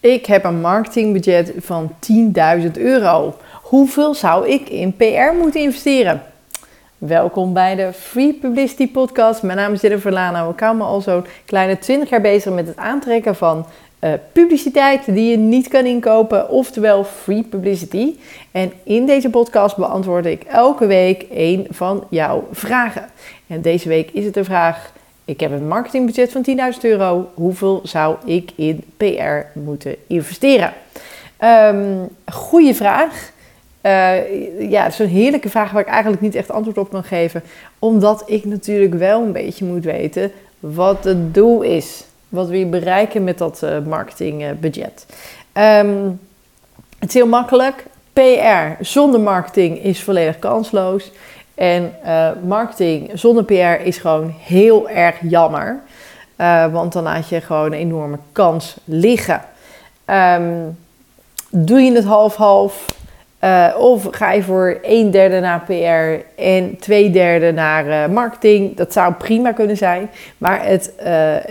Ik heb een marketingbudget van 10.000 euro. Hoeveel zou ik in PR moeten investeren? Welkom bij de Free Publicity Podcast. Mijn naam is Jennifer. Ik hou me al zo'n kleine 20 jaar bezig met het aantrekken van uh, publiciteit die je niet kan inkopen, oftewel free publicity. En in deze podcast beantwoord ik elke week een van jouw vragen. En deze week is het de vraag: ik heb een marketingbudget van 10.000 euro. Hoeveel zou ik in PR moeten investeren? Um, goeie vraag. Uh, ja, zo'n heerlijke vraag waar ik eigenlijk niet echt antwoord op kan geven. Omdat ik natuurlijk wel een beetje moet weten wat het doel is. Wat je bereiken met dat uh, marketingbudget? Um, het is heel makkelijk. PR zonder marketing is volledig kansloos. En uh, marketing zonder PR is gewoon heel erg jammer. Uh, want dan laat je gewoon een enorme kans liggen. Um, doe je het half-half? Uh, of ga je voor een derde naar PR en twee derde naar marketing? Dat zou prima kunnen zijn. Maar het,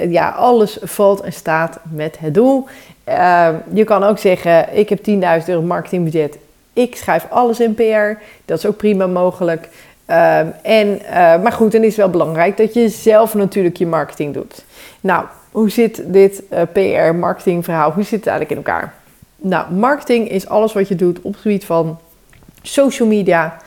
ja, alles valt en staat met het doel. Ehm, je kan ook zeggen: Ik heb 10.000 euro marketingbudget. Ik schrijf alles in PR. Dat is ook prima mogelijk. Um, en, uh, maar goed, dan is het wel belangrijk dat je zelf natuurlijk je marketing doet. Nou, hoe zit dit eh, PR-marketing verhaal, hoe zit het eigenlijk in elkaar? Nou, marketing is alles wat je doet op het gebied van social media,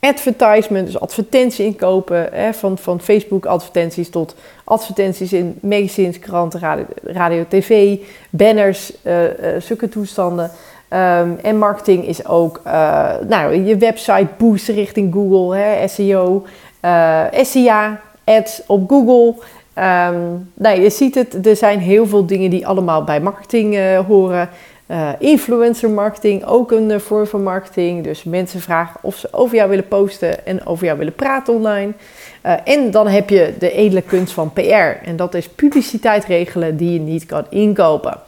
advertisement, dus advertentie inkopen, hè, van, van Facebook advertenties tot advertenties in magazines, kranten, radio, radio tv, banners, uh, zulke toestanden. Um, en marketing is ook uh, nou, je website boosten richting Google, hè, SEO, uh, SEA, ads op Google. Um, nou, je ziet het, er zijn heel veel dingen die allemaal bij marketing uh, horen. influencer marketing, ook een vorm van marketing. Dus mensen vragen of ze over jou willen posten en over jou willen praten online. en dan heb je de edele kunst van PR. En dat is publiciteit regelen die je niet kan inkopen.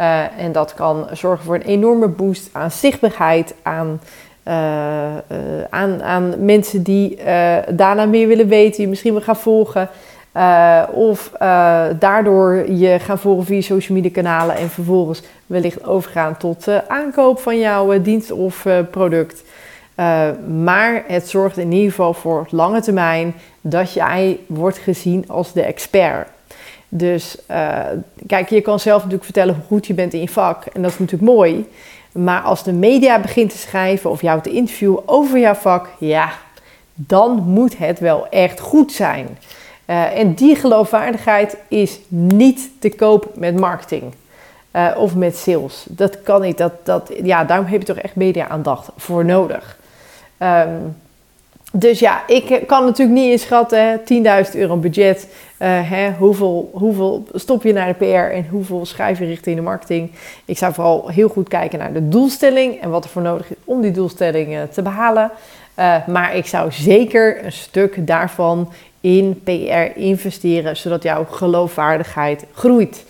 Uh, en dat kan zorgen voor een enorme boost aan zichtbaarheid, aan, uh, uh, aan, aan mensen die daarna meer willen weten, je misschien wel gaan volgen. of daardoor je gaan volgen via social media kanalen en vervolgens wellicht overgaan tot aankoop van jouw dienst of product. maar het zorgt in ieder geval voor lange termijn dat jij wordt gezien als de expert. Dus uh, kijk, je kan zelf natuurlijk vertellen hoe goed je bent in je vak. En dat is natuurlijk mooi. Maar als de media begint te schrijven of jou te interviewen over jouw vak, ja, dan moet het wel echt goed zijn. Uh, en die geloofwaardigheid is niet te koop met marketing uh, of met sales. Dat kan niet. Dat, dat, ja, daarom heb je toch echt media-aandacht voor nodig. Um, dus ja, ik kan natuurlijk niet inschatten, 10.000 euro budget, uh, hè, hoeveel, hoeveel stop je naar de PR en hoeveel schrijf je richting de marketing. Ik zou vooral heel goed kijken naar de doelstelling en wat er voor nodig is om die doelstelling uh, te behalen. Uh, maar ik zou zeker een stuk daarvan in PR investeren, zodat jouw geloofwaardigheid groeit.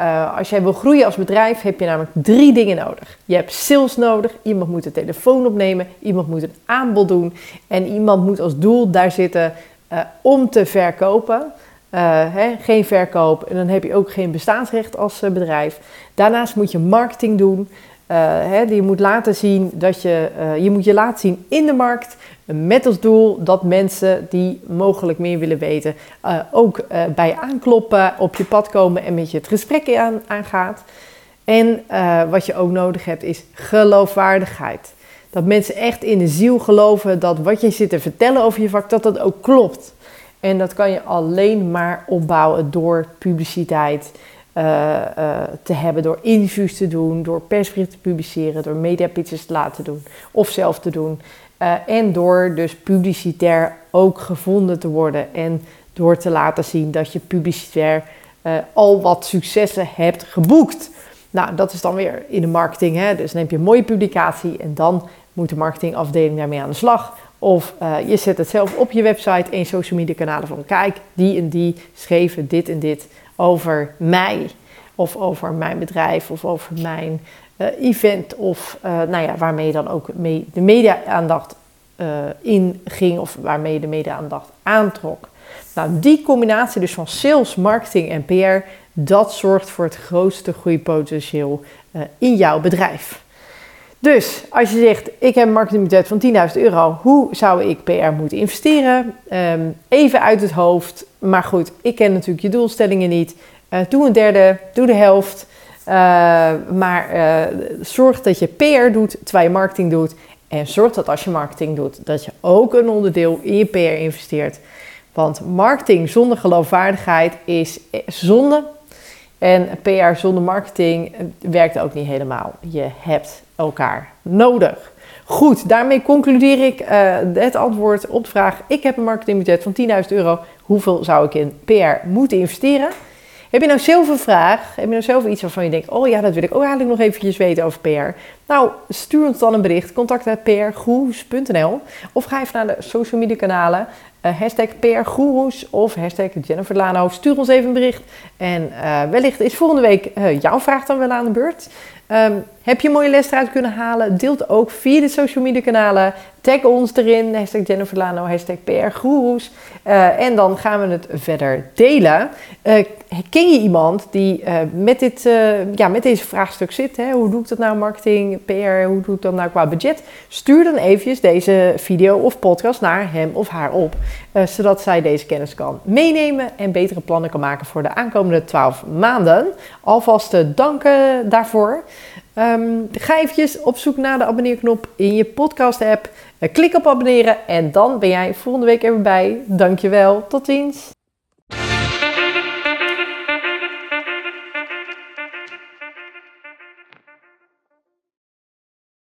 Uh, als jij wil groeien als bedrijf, heb je namelijk drie dingen nodig. Je hebt sales nodig, iemand moet de telefoon opnemen, iemand moet een aanbod doen en iemand moet als doel daar zitten uh, om te verkopen. Uh, hè, geen verkoop en dan heb je ook geen bestaansrecht als bedrijf. Daarnaast moet je marketing doen. Hè, je moet laten zien dat je, je moet je laten zien in de markt. Met als doel dat mensen die mogelijk meer willen weten, ook uh, bij aankloppen, op je pad komen en met je het gesprek aan, aangaat. En wat je ook nodig hebt is geloofwaardigheid. Dat mensen echt in de ziel geloven dat wat je zit te vertellen over je vak, dat dat ook klopt. En dat kan je alleen maar opbouwen door publiciteit te hebben, door interviews te doen, door persberichten te publiceren, door mediapitches te laten doen of zelf te doen. Uh, en door dus publicitair ook gevonden te worden. En door te laten zien dat je publicitair al wat successen hebt geboekt. Nou, dat is dan weer in de marketing. Hè? Dus heb je een mooie publicatie en dan moet de marketingafdeling daarmee aan de slag. Of uh, je zet het zelf op je website en social media kanalen van kijk, die en die schreven dit en dit over mij. Of over mijn bedrijf of over mijn uh, event of uh, nou ja, waarmee dan ook mee de media-aandacht uh, in ging of waarmee de media-aandacht aantrok. Nou, die combinatie dus van sales, marketing en PR, Dat zorgt voor het grootste groeipotentieel in jouw bedrijf. Dus als je zegt, ik heb een marketingbudget van 10.000 euro, hoe zou ik PR moeten investeren? Um, even uit het hoofd, maar goed, ik ken natuurlijk je doelstellingen niet. Uh, doe een derde, doe de helft. Uh, maar zorg dat je PR doet terwijl je marketing doet. En zorg dat als je marketing doet, dat je ook een onderdeel in je PR investeert. Want marketing zonder geloofwaardigheid is zonde. En PR zonder marketing werkt ook niet helemaal. Je hebt elkaar nodig. Goed, daarmee concludeer ik uh, het antwoord op de vraag: ik heb een marketingbudget van 10.000 euro. Hoeveel zou ik in PR moeten investeren? Heb je nou zelf een vraag? Heb je nou zelf iets waarvan je denkt: oh ja, dat wil ik ook eigenlijk nog eventjes weten over PR? Nou, stuur ons dan een bericht. Contact.prgoes.nl Of ga even naar de social media kanalen. Uh, hashtag PRGoeroes of hashtag Jennifer Lano. Stuur ons even een bericht. En uh, wellicht is volgende week uh, jouw vraag dan wel aan de beurt. Um, heb je een mooie les eruit kunnen halen? Deel het ook via de social media kanalen. Tag ons erin. Hashtag Jennifer Lano, hashtag PRGoeroes. en dan gaan we het verder delen. ken je iemand die met, dit, ja, met deze vraagstuk zit? Hè? Hoe doe ik dat nou marketing, PR? Hoe doe ik dat nou qua budget? Stuur dan eventjes deze video of podcast naar hem of haar op. Uh, zodat zij deze kennis kan meenemen en betere plannen kan maken voor de aankomende 12 maanden. Alvast te danken daarvoor. Um, ga eventjes op zoek naar de abonneerknop in je podcast app. Uh, klik op abonneren en dan ben jij volgende week er weer bij. Dankjewel, tot ziens.